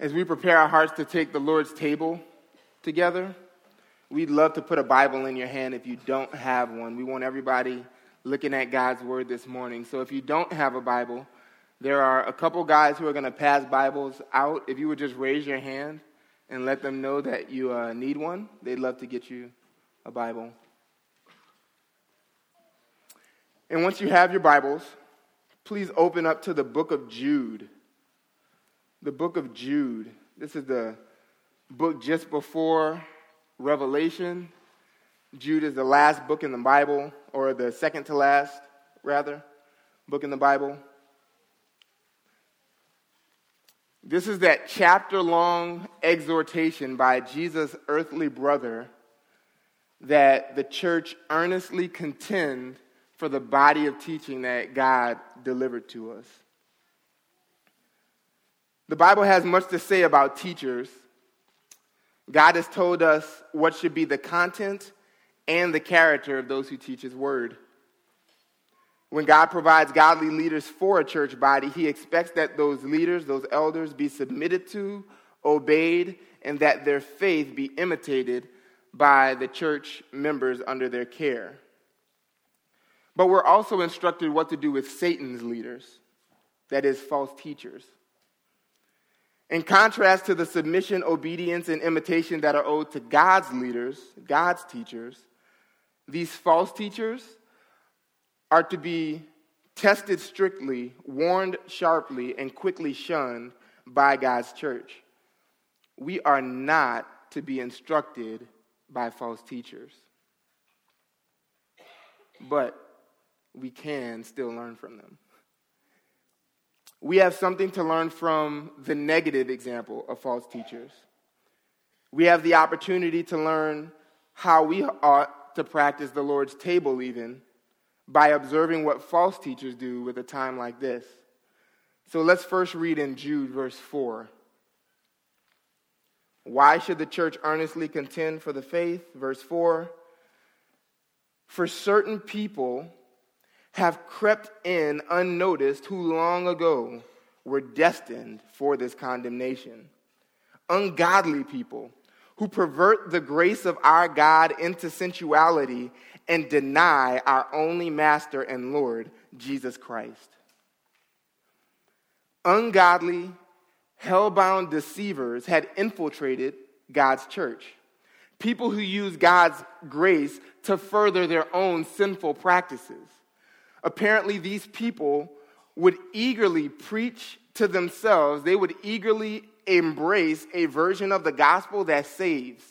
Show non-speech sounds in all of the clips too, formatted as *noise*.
As we prepare our hearts to take the Lord's table together, we'd love to put a Bible in your hand if you don't have one. We want everybody looking at God's Word this morning. So if you don't have a Bible, there are a couple guys who are going to pass Bibles out. If you would just raise your hand and let them know that you uh, need one, they'd love to get you a Bible. And once you have your Bibles, please open up to the book of Jude the book of Jude. This is the book just before Revelation. Jude is the last book in the Bible, or the second to last, rather, book in the Bible. This is that chapter long exhortation by Jesus' earthly brother that the church earnestly contend for the body of teaching that God delivered to us. The Bible has much to say about teachers. God has told us what should be the content and the character of those who teach His Word. When God provides godly leaders for a church body, He expects that those leaders, those elders, be submitted to, obeyed, and that their faith be imitated by the church members under their care. But we're also instructed what to do with Satan's leaders, that is, false teachers. In contrast to the submission, obedience, and imitation that are owed to God's leaders, God's teachers, these false teachers are to be tested strictly, warned sharply, and quickly shunned by God's church. We are not to be instructed by false teachers. But we can still learn from them we have something to learn from the negative example of false teachers. We have the opportunity to learn how we ought to practice the Lord's table, even by observing what false teachers do with a time like this. So let's first read in Jude, verse 4. Why should the church earnestly contend for the faith? Verse 4 For certain people have crept in unnoticed who long ago were destined for this condemnation. Ungodly people who pervert the grace of our God into sensuality and deny our only Master and Lord, Jesus Christ. Ungodly, hell-bound deceivers had infiltrated God's church. People who use God's grace to further their own sinful practices. Apparently, these people would eagerly preach to themselves, they would eagerly embrace a version of the gospel that saves,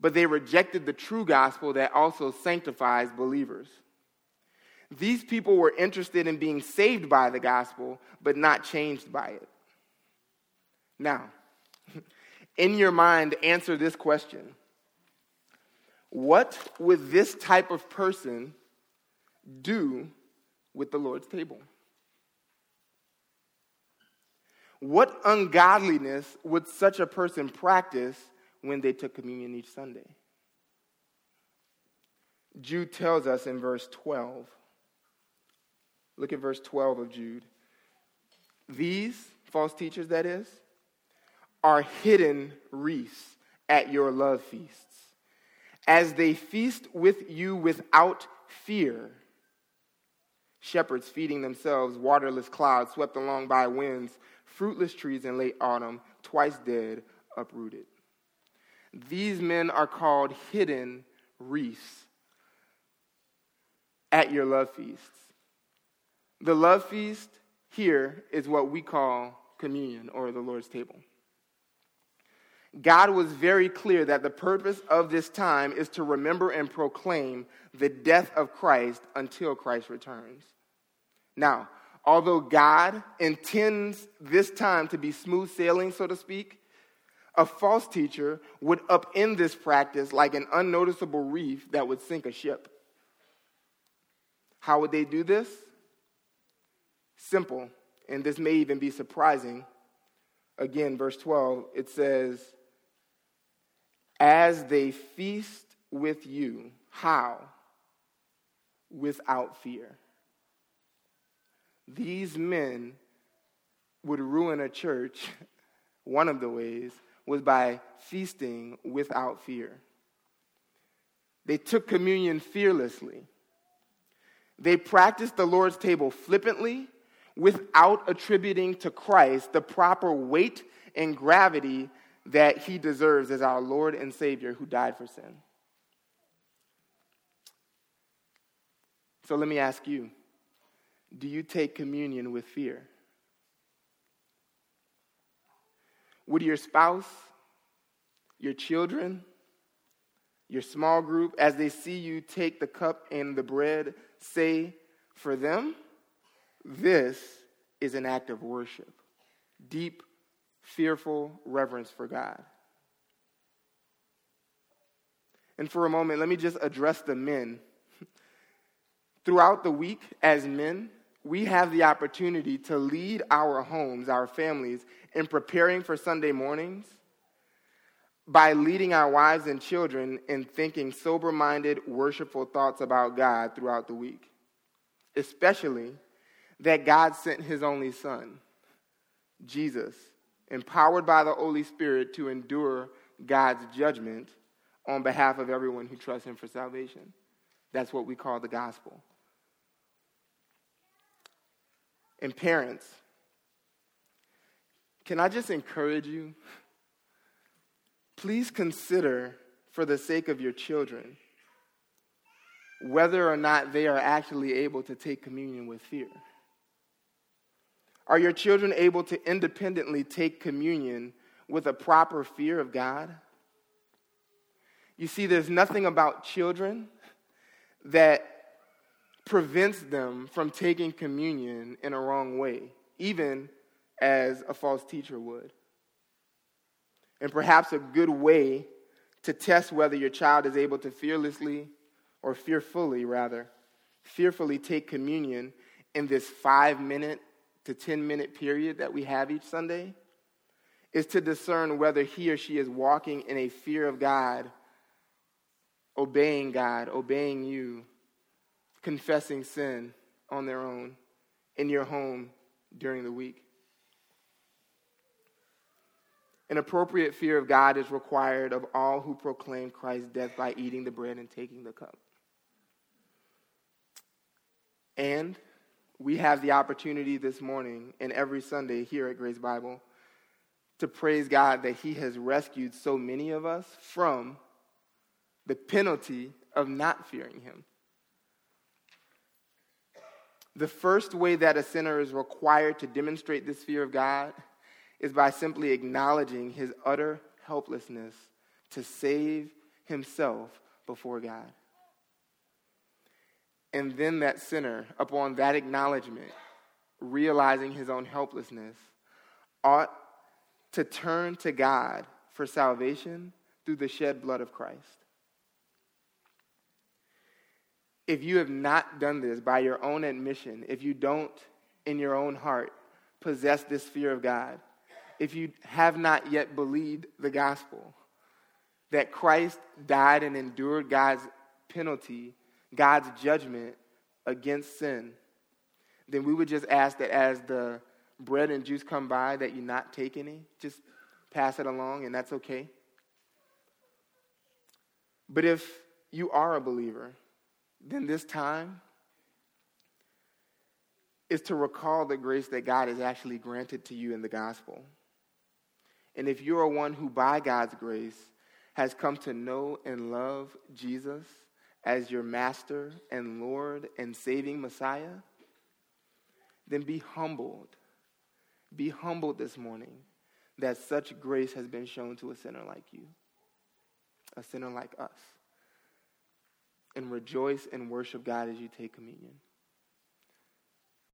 but they rejected the true gospel that also sanctifies believers. These people were interested in being saved by the gospel, but not changed by it. Now, *laughs* in your mind, answer this question What would this type of person do with the Lord's table? What ungodliness would such a person practice when they took communion each Sunday? Jude tells us in verse 12. Look at verse 12 of Jude. These false teachers, that is, are hidden wreaths at your love feasts, as they feast with you without fear shepherds feeding themselves, waterless clouds swept along by winds, fruitless trees in late autumn, twice dead, uprooted. These men are called hidden reefs at your love feasts. The love feast here is what we call communion or the Lord's table. God was very clear that the purpose of this time is to remember and proclaim the death of Christ until Christ returns. Now, although God intends this time to be smooth sailing, so to speak, a false teacher would upend this practice like an unnoticeable reef that would sink a ship. How would they do this? Simple, and this may even be surprising. Again, verse 12, it says, As they feast with you, how? Without fear. These men would ruin a church *laughs* one of the ways, was by feasting without fear. They took communion fearlessly. They practiced the Lord's table flippantly without attributing to Christ the proper weight and gravity that he deserves as our Lord and Savior who died for sin. So let me ask you do you take communion with fear? Would your spouse, your children, your small group, as they see you take the cup and the bread, say for them, This is an act of worship, deep, fearful reverence for God. And for a moment, let me just address the men. Throughout the week, as men, we have the opportunity to lead our homes, our families, in preparing for Sunday mornings by leading our wives and children in thinking sober minded, worshipful thoughts about God throughout the week. Especially that God sent his only Son, Jesus, empowered by the Holy Spirit to endure God's judgment on behalf of everyone who trusts him for salvation. That's what we call the gospel. And parents, can I just encourage you? Please consider, for the sake of your children, whether or not they are actually able to take communion with fear. Are your children able to independently take communion with a proper fear of God? You see, there's nothing about children that prevents them from taking communion in a wrong way, even as a false teacher would. And perhaps a good way to test whether your child is able to fearlessly or fearfully, rather, fearfully take communion in this five minute to 10 minute period that we have each Sunday is to discern whether he or she is walking in a fear of God, obeying God, obeying you, confessing sin on their own in your home during the week. An appropriate fear of God is required of all who proclaim Christ's death by eating the bread and taking the cup. And we have the opportunity this morning and every Sunday here at Grace Bible to praise God that He has rescued so many of us from the penalty of not fearing Him. The first way that a sinner is required to demonstrate this fear of God is by simply acknowledging his utter helplessness to save himself before God. And then that sinner, upon that acknowledgement, realizing his own helplessness, ought to turn to God for salvation through the shed blood of Christ. If you have not done this by your own admission, if you don't in your own heart possess this fear of God, if you have not yet believed the gospel, that Christ died and endured God's penalty, God's judgment against sin, then we would just ask that as the bread and juice come by, that you not take any. Just pass it along, and that's okay. But if you are a believer, then this time is to recall the grace that God has actually granted to you in the gospel. And if you are one who, by God's grace, has come to know and love Jesus as your master and Lord and saving Messiah, then be humbled. Be humbled this morning that such grace has been shown to a sinner like you, a sinner like us and rejoice and worship God as you take communion.